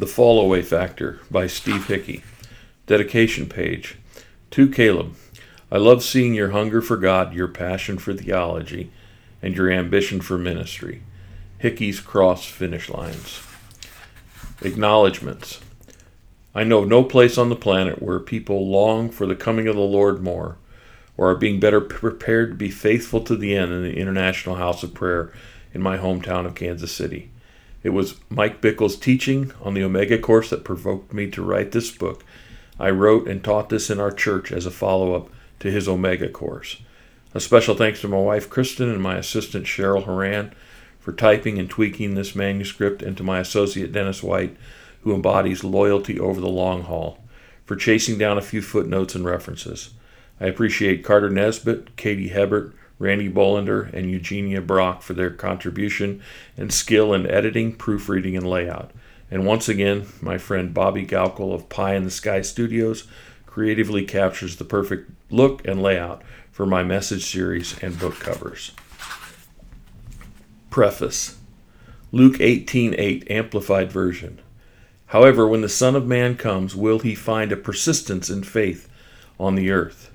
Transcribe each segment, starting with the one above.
The Fall Away Factor by Steve Hickey. Dedication page. To Caleb, I love seeing your hunger for God, your passion for theology, and your ambition for ministry. Hickey's Cross Finish Lines. Acknowledgements. I know no place on the planet where people long for the coming of the Lord more, or are being better prepared to be faithful to the end in the International House of Prayer in my hometown of Kansas City. It was Mike Bickle's teaching on the Omega course that provoked me to write this book. I wrote and taught this in our church as a follow up to his Omega course. A special thanks to my wife Kristen and my assistant Cheryl Horan for typing and tweaking this manuscript, and to my associate Dennis White, who embodies loyalty over the long haul, for chasing down a few footnotes and references. I appreciate Carter Nesbitt, Katie Hebert, Randy Bolender, and Eugenia Brock for their contribution and skill in editing, proofreading, and layout. And once again, my friend Bobby Gaukel of Pie in the Sky Studios creatively captures the perfect look and layout for my message series and book covers. Preface Luke 18:8 Amplified Version. However, when the Son of Man comes, will he find a persistence in faith on the earth?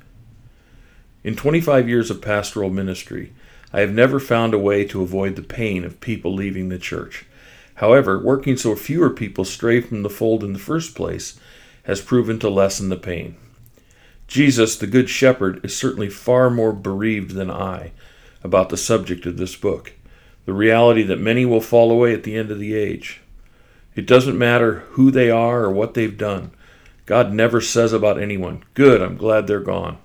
In 25 years of pastoral ministry, I have never found a way to avoid the pain of people leaving the church. However, working so fewer people stray from the fold in the first place has proven to lessen the pain. Jesus, the Good Shepherd, is certainly far more bereaved than I about the subject of this book the reality that many will fall away at the end of the age. It doesn't matter who they are or what they've done. God never says about anyone, Good, I'm glad they're gone.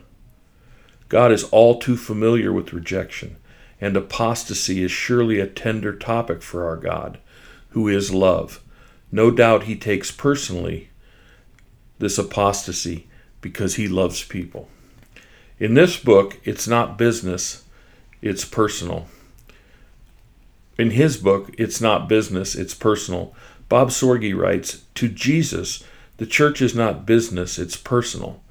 God is all too familiar with rejection, and apostasy is surely a tender topic for our God, who is love. No doubt he takes personally this apostasy because he loves people. In this book, it's not business, it's personal. In his book, It's Not Business, It's Personal, Bob Sorge writes To Jesus, the church is not business, it's personal.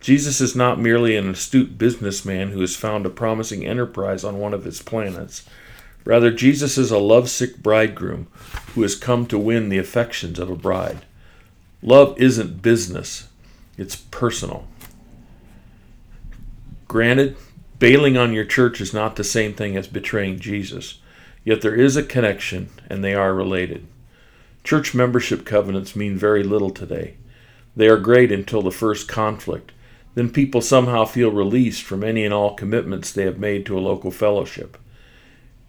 Jesus is not merely an astute businessman who has found a promising enterprise on one of his planets. Rather, Jesus is a lovesick bridegroom who has come to win the affections of a bride. Love isn't business, it's personal. Granted, bailing on your church is not the same thing as betraying Jesus, yet there is a connection and they are related. Church membership covenants mean very little today. They are great until the first conflict then people somehow feel released from any and all commitments they have made to a local fellowship.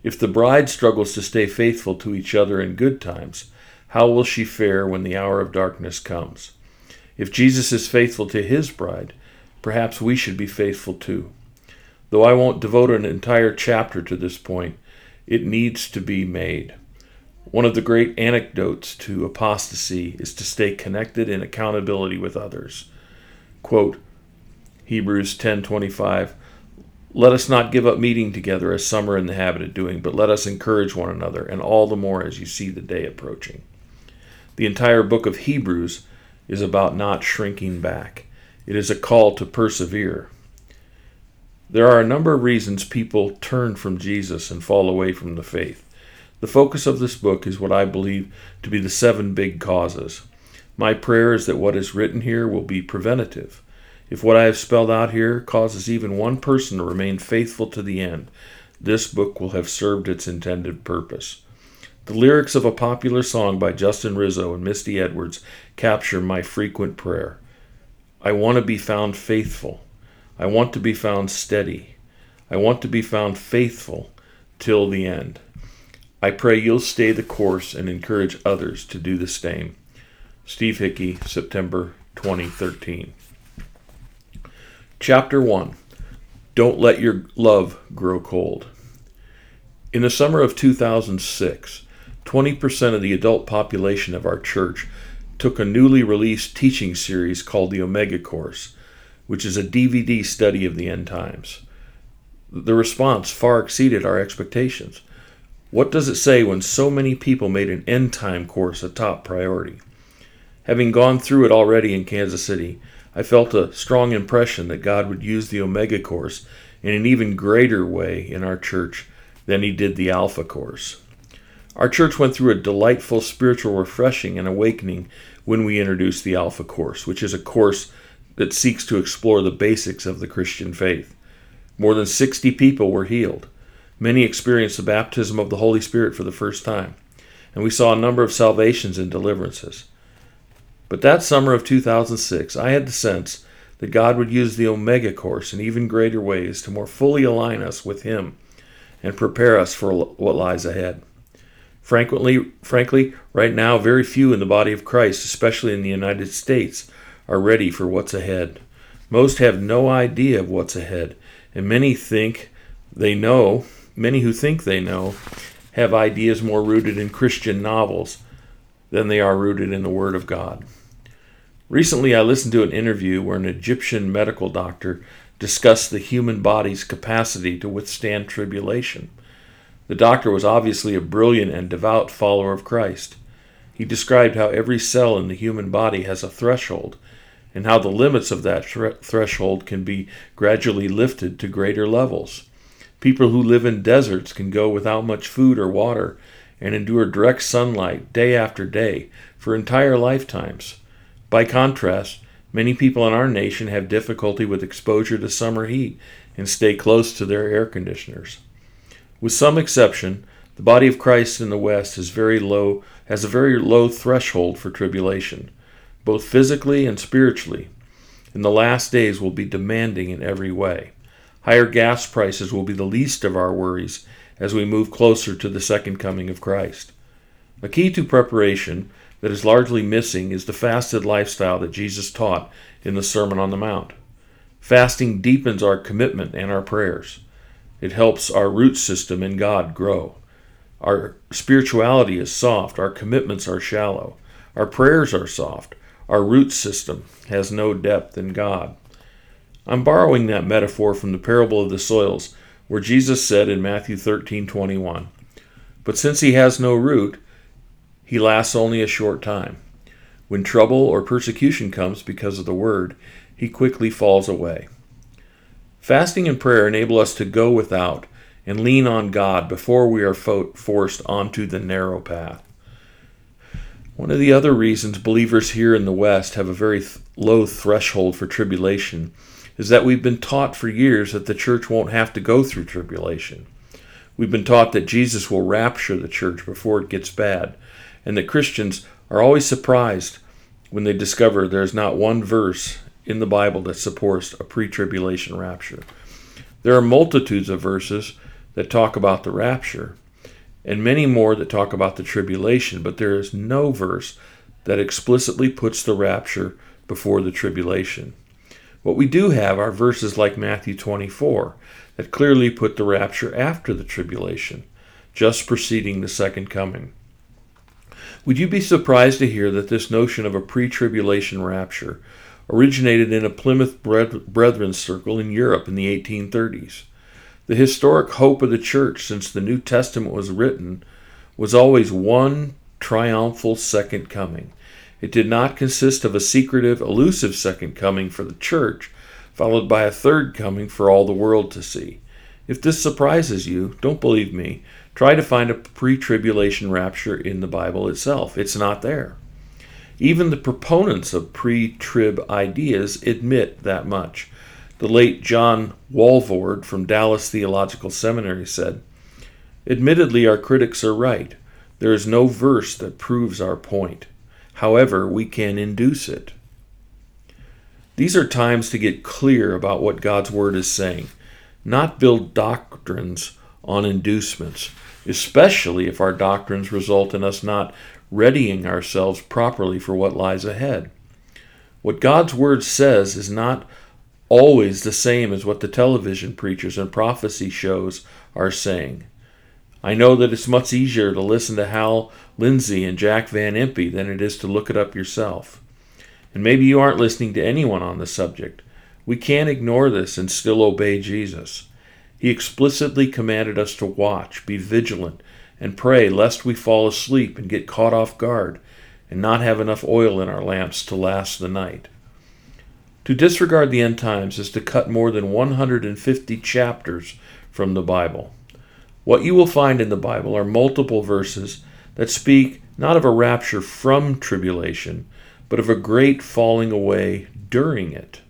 If the bride struggles to stay faithful to each other in good times, how will she fare when the hour of darkness comes? If Jesus is faithful to his bride, perhaps we should be faithful too. Though I won't devote an entire chapter to this point, it needs to be made. One of the great antidotes to apostasy is to stay connected in accountability with others. Quote, Hebrews 10:25 Let us not give up meeting together as some are in the habit of doing, but let us encourage one another, and all the more as you see the day approaching. The entire book of Hebrews is about not shrinking back. It is a call to persevere. There are a number of reasons people turn from Jesus and fall away from the faith. The focus of this book is what I believe to be the seven big causes. My prayer is that what is written here will be preventative. If what I have spelled out here causes even one person to remain faithful to the end, this book will have served its intended purpose. The lyrics of a popular song by Justin Rizzo and Misty Edwards capture my frequent prayer. I want to be found faithful. I want to be found steady. I want to be found faithful till the end. I pray you'll stay the course and encourage others to do the same. Steve Hickey, September 2013. Chapter 1 Don't Let Your Love Grow Cold. In the summer of 2006, 20% of the adult population of our church took a newly released teaching series called the Omega Course, which is a DVD study of the end times. The response far exceeded our expectations. What does it say when so many people made an end time course a top priority? Having gone through it already in Kansas City, I felt a strong impression that God would use the Omega course in an even greater way in our church than He did the Alpha course. Our church went through a delightful spiritual refreshing and awakening when we introduced the Alpha Course, which is a course that seeks to explore the basics of the Christian faith. More than 60 people were healed. Many experienced the baptism of the Holy Spirit for the first time, and we saw a number of salvations and deliverances. But that summer of 2006, I had the sense that God would use the Omega course in even greater ways to more fully align us with Him and prepare us for what lies ahead. Frankly, frankly, right now, very few in the body of Christ, especially in the United States, are ready for what's ahead. Most have no idea of what's ahead, and many think they know Many who think they know have ideas more rooted in Christian novels than they are rooted in the Word of God. Recently, I listened to an interview where an Egyptian medical doctor discussed the human body's capacity to withstand tribulation. The doctor was obviously a brilliant and devout follower of Christ. He described how every cell in the human body has a threshold, and how the limits of that threshold can be gradually lifted to greater levels. People who live in deserts can go without much food or water and endure direct sunlight day after day for entire lifetimes. By contrast, many people in our nation have difficulty with exposure to summer heat and stay close to their air conditioners. With some exception, the body of Christ in the West is very low has a very low threshold for tribulation, both physically and spiritually. And the last days will be demanding in every way. Higher gas prices will be the least of our worries as we move closer to the second coming of Christ. A key to preparation that is largely missing is the fasted lifestyle that Jesus taught in the Sermon on the Mount. Fasting deepens our commitment and our prayers. It helps our root system in God grow. Our spirituality is soft, our commitments are shallow, our prayers are soft, our root system has no depth in God. I'm borrowing that metaphor from the parable of the soils, where Jesus said in Matthew 13:21, "But since he has no root, he lasts only a short time. When trouble or persecution comes because of the word, he quickly falls away." Fasting and prayer enable us to go without and lean on God before we are fo- forced onto the narrow path. One of the other reasons believers here in the West have a very th- low threshold for tribulation is that we've been taught for years that the church won't have to go through tribulation. We've been taught that Jesus will rapture the church before it gets bad, and that Christians are always surprised when they discover there's not one verse in the Bible that supports a pre tribulation rapture. There are multitudes of verses that talk about the rapture, and many more that talk about the tribulation, but there is no verse that explicitly puts the rapture before the tribulation. What we do have are verses like Matthew 24 that clearly put the rapture after the tribulation, just preceding the second coming. Would you be surprised to hear that this notion of a pre tribulation rapture originated in a Plymouth Brethren circle in Europe in the 1830s? The historic hope of the church since the New Testament was written was always one triumphal second coming. It did not consist of a secretive, elusive second coming for the church, followed by a third coming for all the world to see. If this surprises you, don't believe me. Try to find a pre tribulation rapture in the Bible itself. It's not there. Even the proponents of pre trib ideas admit that much. The late John Walvoord from Dallas Theological Seminary said, Admittedly, our critics are right. There is no verse that proves our point. However, we can induce it. These are times to get clear about what God's Word is saying, not build doctrines on inducements, especially if our doctrines result in us not readying ourselves properly for what lies ahead. What God's Word says is not always the same as what the television preachers and prophecy shows are saying. I know that it's much easier to listen to Hal Lindsey and Jack Van Impe than it is to look it up yourself. And maybe you aren't listening to anyone on the subject. We can't ignore this and still obey Jesus. He explicitly commanded us to watch, be vigilant, and pray lest we fall asleep and get caught off guard and not have enough oil in our lamps to last the night. To disregard the end times is to cut more than 150 chapters from the Bible. What you will find in the Bible are multiple verses that speak not of a rapture from tribulation, but of a great falling away during it.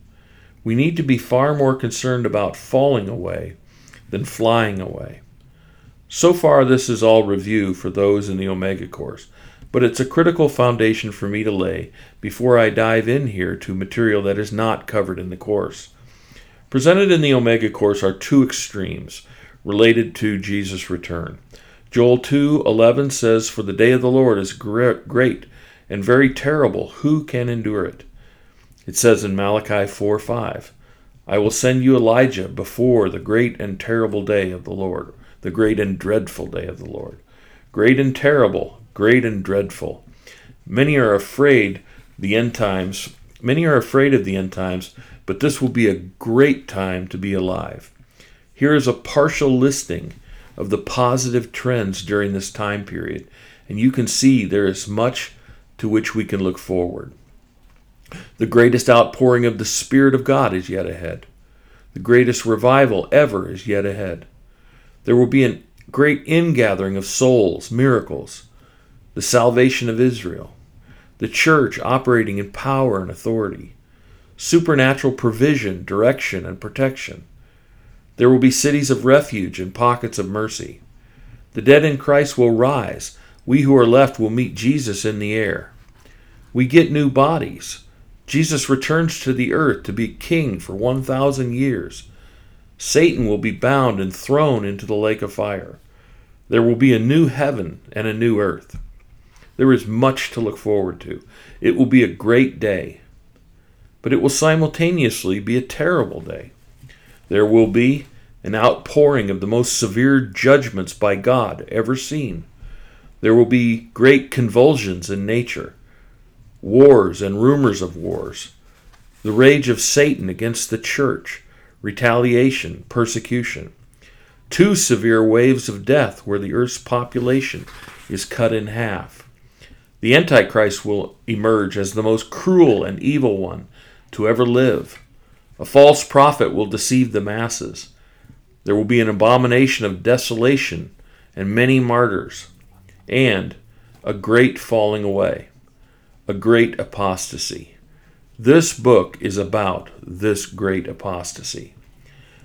We need to be far more concerned about falling away than flying away. So far, this is all review for those in the Omega course, but it's a critical foundation for me to lay before I dive in here to material that is not covered in the course. Presented in the Omega course are two extremes related to Jesus' return. Joel 2:11 says, "For the day of the Lord is great and very terrible; who can endure it?" It says in Malachi 4:5, "I will send you Elijah before the great and terrible day of the Lord." the great and dreadful day of the Lord. Great and terrible, great and dreadful. Many are afraid the end times. Many are afraid of the end times, but this will be a great time to be alive. Here is a partial listing of the positive trends during this time period, and you can see there is much to which we can look forward. The greatest outpouring of the Spirit of God is yet ahead. The greatest revival ever is yet ahead. There will be a great ingathering of souls, miracles, the salvation of Israel, the church operating in power and authority, supernatural provision, direction, and protection. There will be cities of refuge and pockets of mercy. The dead in Christ will rise. We who are left will meet Jesus in the air. We get new bodies. Jesus returns to the earth to be king for 1,000 years. Satan will be bound and thrown into the lake of fire. There will be a new heaven and a new earth. There is much to look forward to. It will be a great day, but it will simultaneously be a terrible day. There will be an outpouring of the most severe judgments by God ever seen. There will be great convulsions in nature, wars and rumors of wars, the rage of Satan against the church retaliation, persecution. Two severe waves of death where the earth's population is cut in half. The Antichrist will emerge as the most cruel and evil one to ever live. A false prophet will deceive the masses. There will be an abomination of desolation and many martyrs, and a great falling away, a great apostasy. This book is about this great apostasy.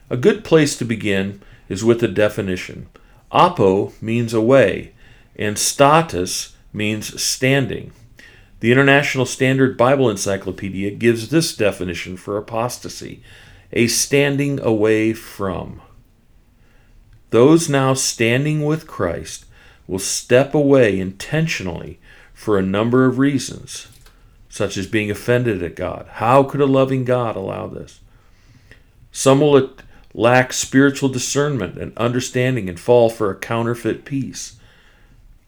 A good place to begin is with a definition. Apo means away, and status means standing. The International Standard Bible Encyclopedia gives this definition for apostasy a standing away from. Those now standing with Christ will step away intentionally for a number of reasons such as being offended at God. How could a loving God allow this? Some will lack spiritual discernment and understanding and fall for a counterfeit peace.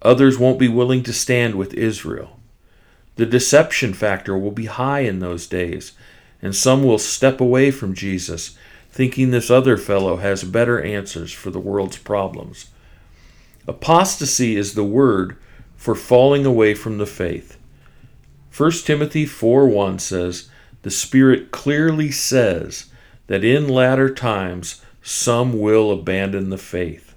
Others won't be willing to stand with Israel. The deception factor will be high in those days, and some will step away from Jesus, thinking this other fellow has better answers for the world's problems. Apostasy is the word for falling away from the faith. 1 Timothy 4 1 says, The Spirit clearly says that in latter times some will abandon the faith.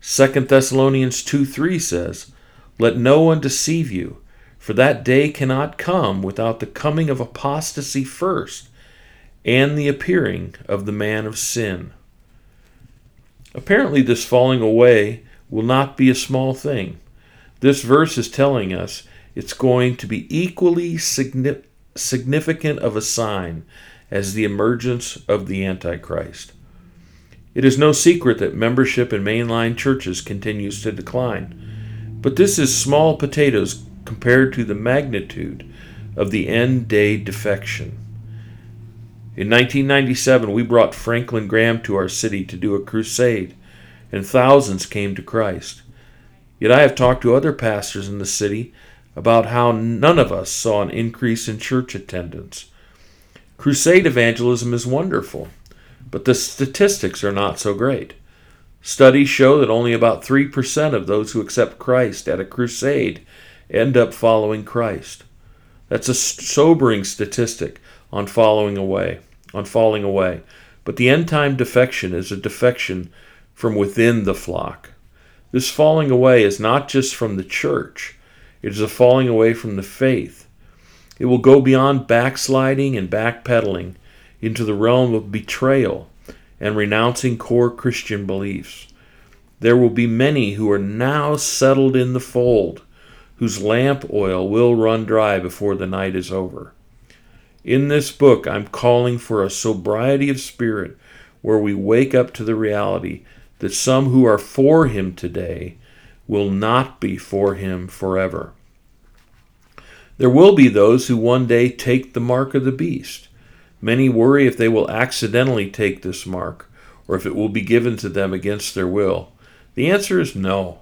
2 Thessalonians 2 3 says, Let no one deceive you, for that day cannot come without the coming of apostasy first, and the appearing of the man of sin. Apparently, this falling away will not be a small thing. This verse is telling us it's going to be equally significant of a sign as the emergence of the Antichrist. It is no secret that membership in mainline churches continues to decline, but this is small potatoes compared to the magnitude of the end day defection. In 1997, we brought Franklin Graham to our city to do a crusade, and thousands came to Christ. Yet I have talked to other pastors in the city about how none of us saw an increase in church attendance. Crusade evangelism is wonderful, but the statistics are not so great. Studies show that only about 3% of those who accept Christ at a crusade end up following Christ. That's a sobering statistic on following away, on falling away. But the end time defection is a defection from within the flock. This falling away is not just from the church, it is a falling away from the faith. It will go beyond backsliding and backpedaling into the realm of betrayal and renouncing core Christian beliefs. There will be many who are now settled in the fold, whose lamp oil will run dry before the night is over. In this book, I'm calling for a sobriety of spirit where we wake up to the reality that some who are for Him today will not be for Him forever. There will be those who one day take the mark of the beast. Many worry if they will accidentally take this mark or if it will be given to them against their will. The answer is no.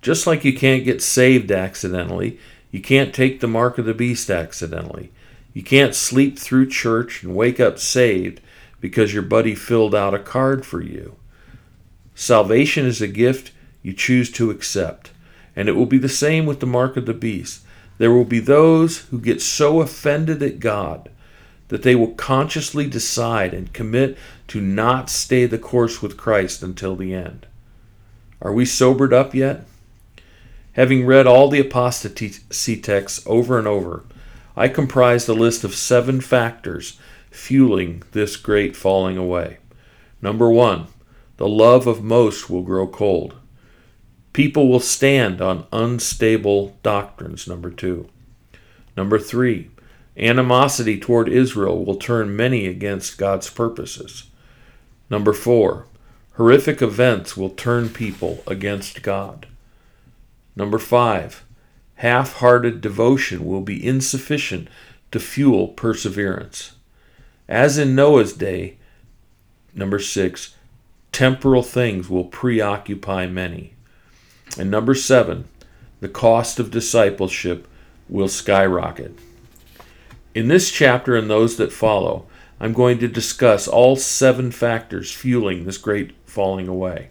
Just like you can't get saved accidentally, you can't take the mark of the beast accidentally. You can't sleep through church and wake up saved because your buddy filled out a card for you. Salvation is a gift you choose to accept, and it will be the same with the mark of the beast. There will be those who get so offended at God that they will consciously decide and commit to not stay the course with Christ until the end. Are we sobered up yet? Having read all the apostasy texts over and over, I comprised a list of seven factors fueling this great falling away. Number one, the love of most will grow cold. People will stand on unstable doctrines. Number two. Number three, animosity toward Israel will turn many against God's purposes. Number four, Horrific events will turn people against God. Number five, half hearted devotion will be insufficient to fuel perseverance. As in Noah's day, number six, temporal things will preoccupy many. And number seven, the cost of discipleship will skyrocket. In this chapter and those that follow, I'm going to discuss all seven factors fueling this great falling away.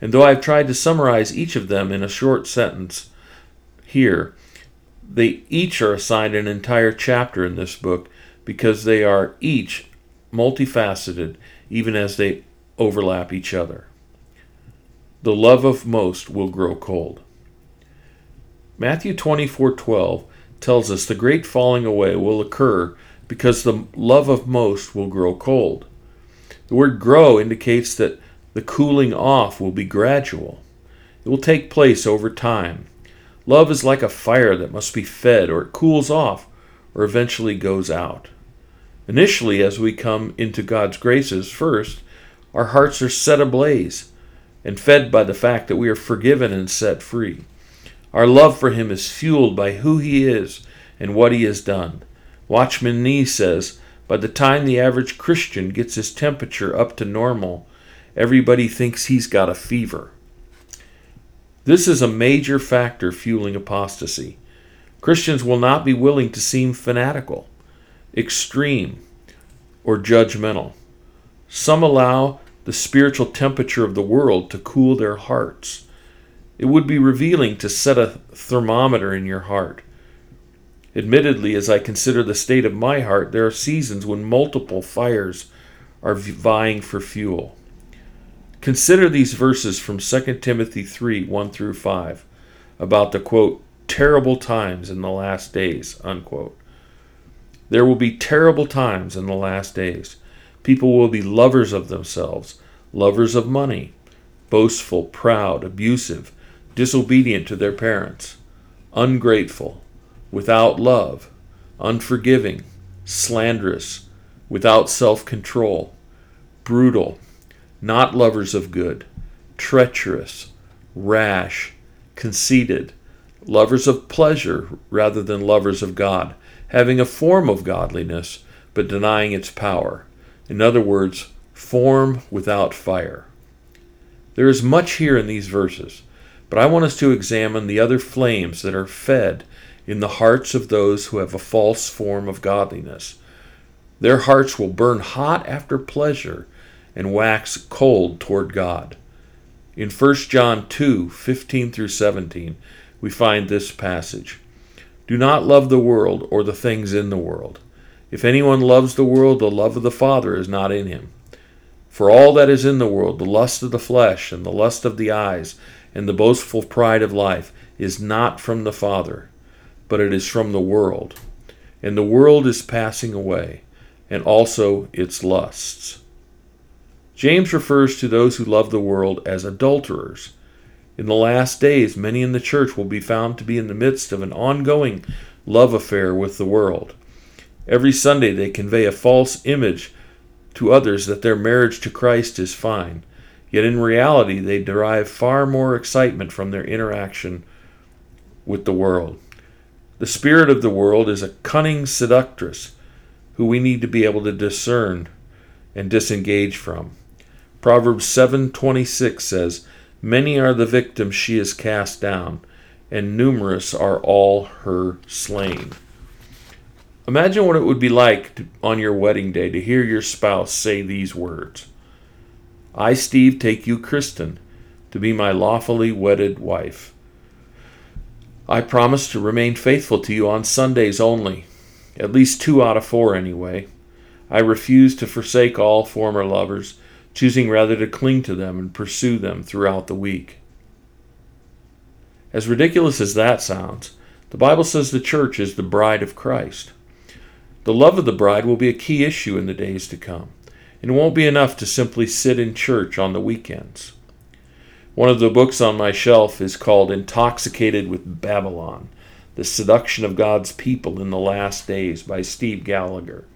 And though I've tried to summarize each of them in a short sentence here, they each are assigned an entire chapter in this book because they are each multifaceted, even as they overlap each other. The love of most will grow cold. Matthew 24:12 tells us the great falling away will occur because the love of most will grow cold. The word grow indicates that the cooling off will be gradual. It will take place over time. Love is like a fire that must be fed, or it cools off, or eventually goes out. Initially, as we come into God's graces first, our hearts are set ablaze and fed by the fact that we are forgiven and set free. Our love for Him is fueled by who He is and what He has done. Watchman Nee says, by the time the average Christian gets his temperature up to normal, everybody thinks he's got a fever. This is a major factor fueling apostasy. Christians will not be willing to seem fanatical, extreme, or judgmental. Some allow the spiritual temperature of the world to cool their hearts. It would be revealing to set a thermometer in your heart. Admittedly, as I consider the state of my heart, there are seasons when multiple fires are vying for fuel. Consider these verses from 2 Timothy 3 1 through 5 about the quote, terrible times in the last days, unquote. There will be terrible times in the last days. People will be lovers of themselves, lovers of money, boastful, proud, abusive, disobedient to their parents, ungrateful without love, unforgiving, slanderous, without self control, brutal, not lovers of good, treacherous, rash, conceited, lovers of pleasure rather than lovers of God, having a form of godliness but denying its power. In other words, form without fire. There is much here in these verses, but I want us to examine the other flames that are fed in the hearts of those who have a false form of godliness. Their hearts will burn hot after pleasure and wax cold toward God. In 1 John 2 15 through 17, we find this passage Do not love the world or the things in the world. If anyone loves the world, the love of the Father is not in him. For all that is in the world, the lust of the flesh, and the lust of the eyes, and the boastful pride of life, is not from the Father, but it is from the world. And the world is passing away, and also its lusts. James refers to those who love the world as adulterers. In the last days, many in the church will be found to be in the midst of an ongoing love affair with the world. Every Sunday, they convey a false image to others that their marriage to Christ is fine, yet in reality, they derive far more excitement from their interaction with the world. The spirit of the world is a cunning seductress who we need to be able to discern and disengage from. Proverbs 7:26 says, "Many are the victims she has cast down, and numerous are all her slain." Imagine what it would be like to, on your wedding day to hear your spouse say these words I, Steve, take you, Kristen, to be my lawfully wedded wife. I promise to remain faithful to you on Sundays only, at least two out of four anyway. I refuse to forsake all former lovers, choosing rather to cling to them and pursue them throughout the week. As ridiculous as that sounds, the Bible says the church is the bride of Christ. The love of the bride will be a key issue in the days to come, and it won't be enough to simply sit in church on the weekends. One of the books on my shelf is called Intoxicated with Babylon The Seduction of God's People in the Last Days by Steve Gallagher.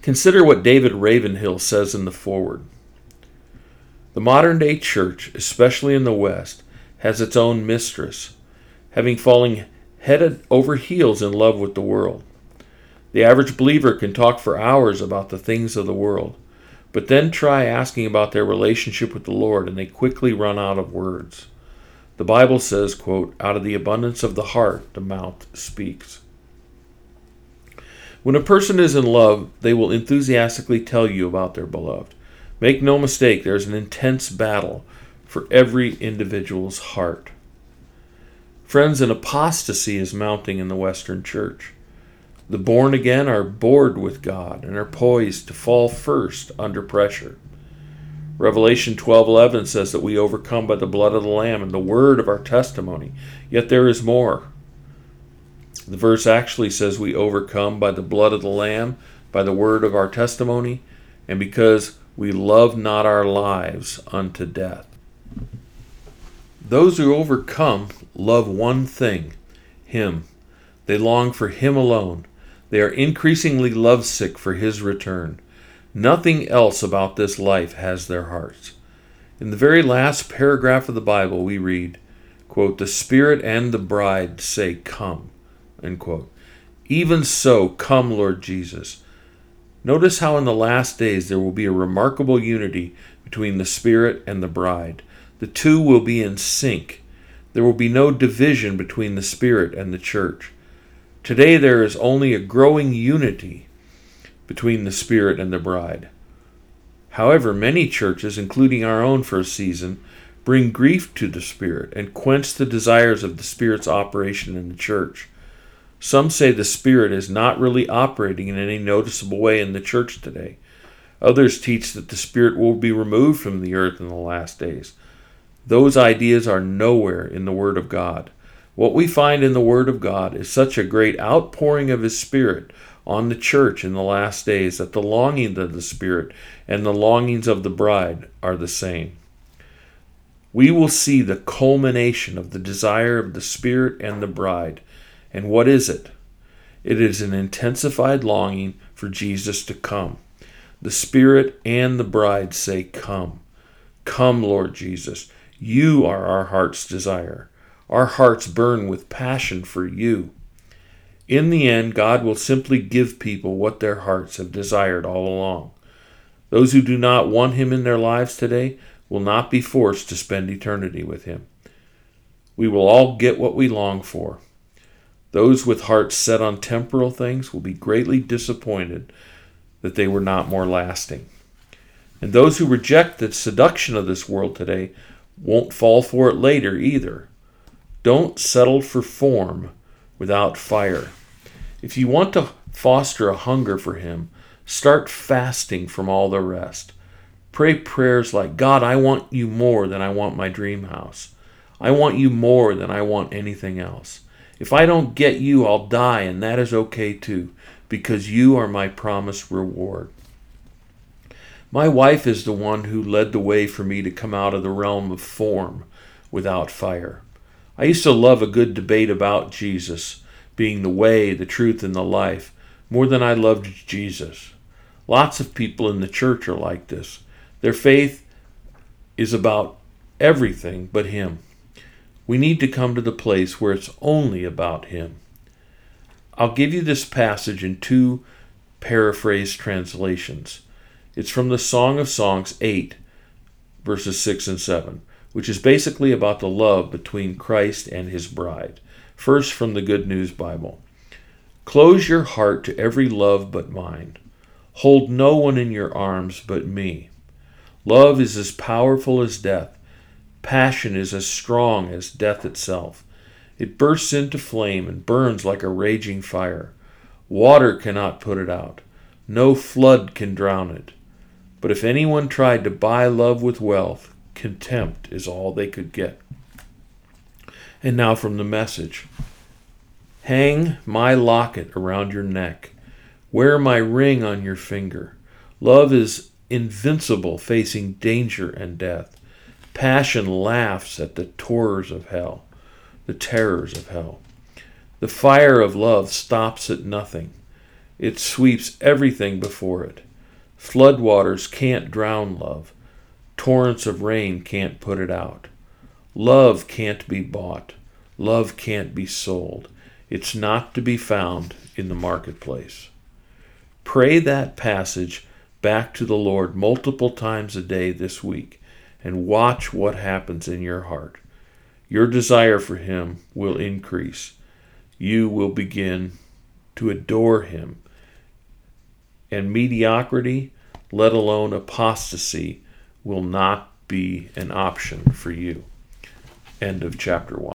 Consider what David Ravenhill says in the foreword. The modern day church, especially in the West, has its own mistress, having fallen head over heels in love with the world. The average believer can talk for hours about the things of the world, but then try asking about their relationship with the Lord, and they quickly run out of words. The Bible says, quote, out of the abundance of the heart, the mouth speaks. When a person is in love, they will enthusiastically tell you about their beloved. Make no mistake, there's an intense battle for every individual's heart. Friends, an apostasy is mounting in the Western church. The born again are bored with God and are poised to fall first under pressure. Revelation 12:11 says that we overcome by the blood of the lamb and the word of our testimony. Yet there is more. The verse actually says we overcome by the blood of the lamb, by the word of our testimony, and because we love not our lives unto death. Those who overcome love one thing, him. They long for him alone. They are increasingly lovesick for his return. Nothing else about this life has their hearts. In the very last paragraph of the Bible, we read, quote, The Spirit and the bride say, Come. Unquote. Even so, come, Lord Jesus. Notice how in the last days there will be a remarkable unity between the Spirit and the bride. The two will be in sync. There will be no division between the Spirit and the church. Today there is only a growing unity between the Spirit and the bride. However, many churches, including our own for a season, bring grief to the Spirit and quench the desires of the Spirit's operation in the church. Some say the Spirit is not really operating in any noticeable way in the church today. Others teach that the Spirit will be removed from the earth in the last days. Those ideas are nowhere in the Word of God. What we find in the Word of God is such a great outpouring of His Spirit on the church in the last days that the longings of the Spirit and the longings of the bride are the same. We will see the culmination of the desire of the Spirit and the bride. And what is it? It is an intensified longing for Jesus to come. The Spirit and the bride say, Come. Come, Lord Jesus. You are our heart's desire. Our hearts burn with passion for you. In the end, God will simply give people what their hearts have desired all along. Those who do not want Him in their lives today will not be forced to spend eternity with Him. We will all get what we long for. Those with hearts set on temporal things will be greatly disappointed that they were not more lasting. And those who reject the seduction of this world today won't fall for it later either. Don't settle for form without fire. If you want to foster a hunger for Him, start fasting from all the rest. Pray prayers like, God, I want you more than I want my dream house. I want you more than I want anything else. If I don't get you, I'll die, and that is okay too, because you are my promised reward. My wife is the one who led the way for me to come out of the realm of form without fire. I used to love a good debate about Jesus being the way, the truth, and the life more than I loved Jesus. Lots of people in the church are like this. Their faith is about everything but Him. We need to come to the place where it's only about Him. I'll give you this passage in two paraphrased translations. It's from the Song of Songs 8, verses 6 and 7, which is basically about the love between Christ and his bride. First, from the Good News Bible Close your heart to every love but mine. Hold no one in your arms but me. Love is as powerful as death. Passion is as strong as death itself. It bursts into flame and burns like a raging fire. Water cannot put it out. No flood can drown it. But if anyone tried to buy love with wealth, contempt is all they could get. And now from the message Hang my locket around your neck, wear my ring on your finger. Love is invincible, facing danger and death. Passion laughs at the terrors of hell, the terrors of hell. The fire of love stops at nothing. It sweeps everything before it. Floodwaters can't drown love. Torrents of rain can't put it out. Love can't be bought. Love can't be sold. It's not to be found in the marketplace. Pray that passage back to the Lord multiple times a day this week and watch what happens in your heart. Your desire for Him will increase. You will begin to adore Him and mediocrity, let alone apostasy, will not be an option for you. End of chapter 1.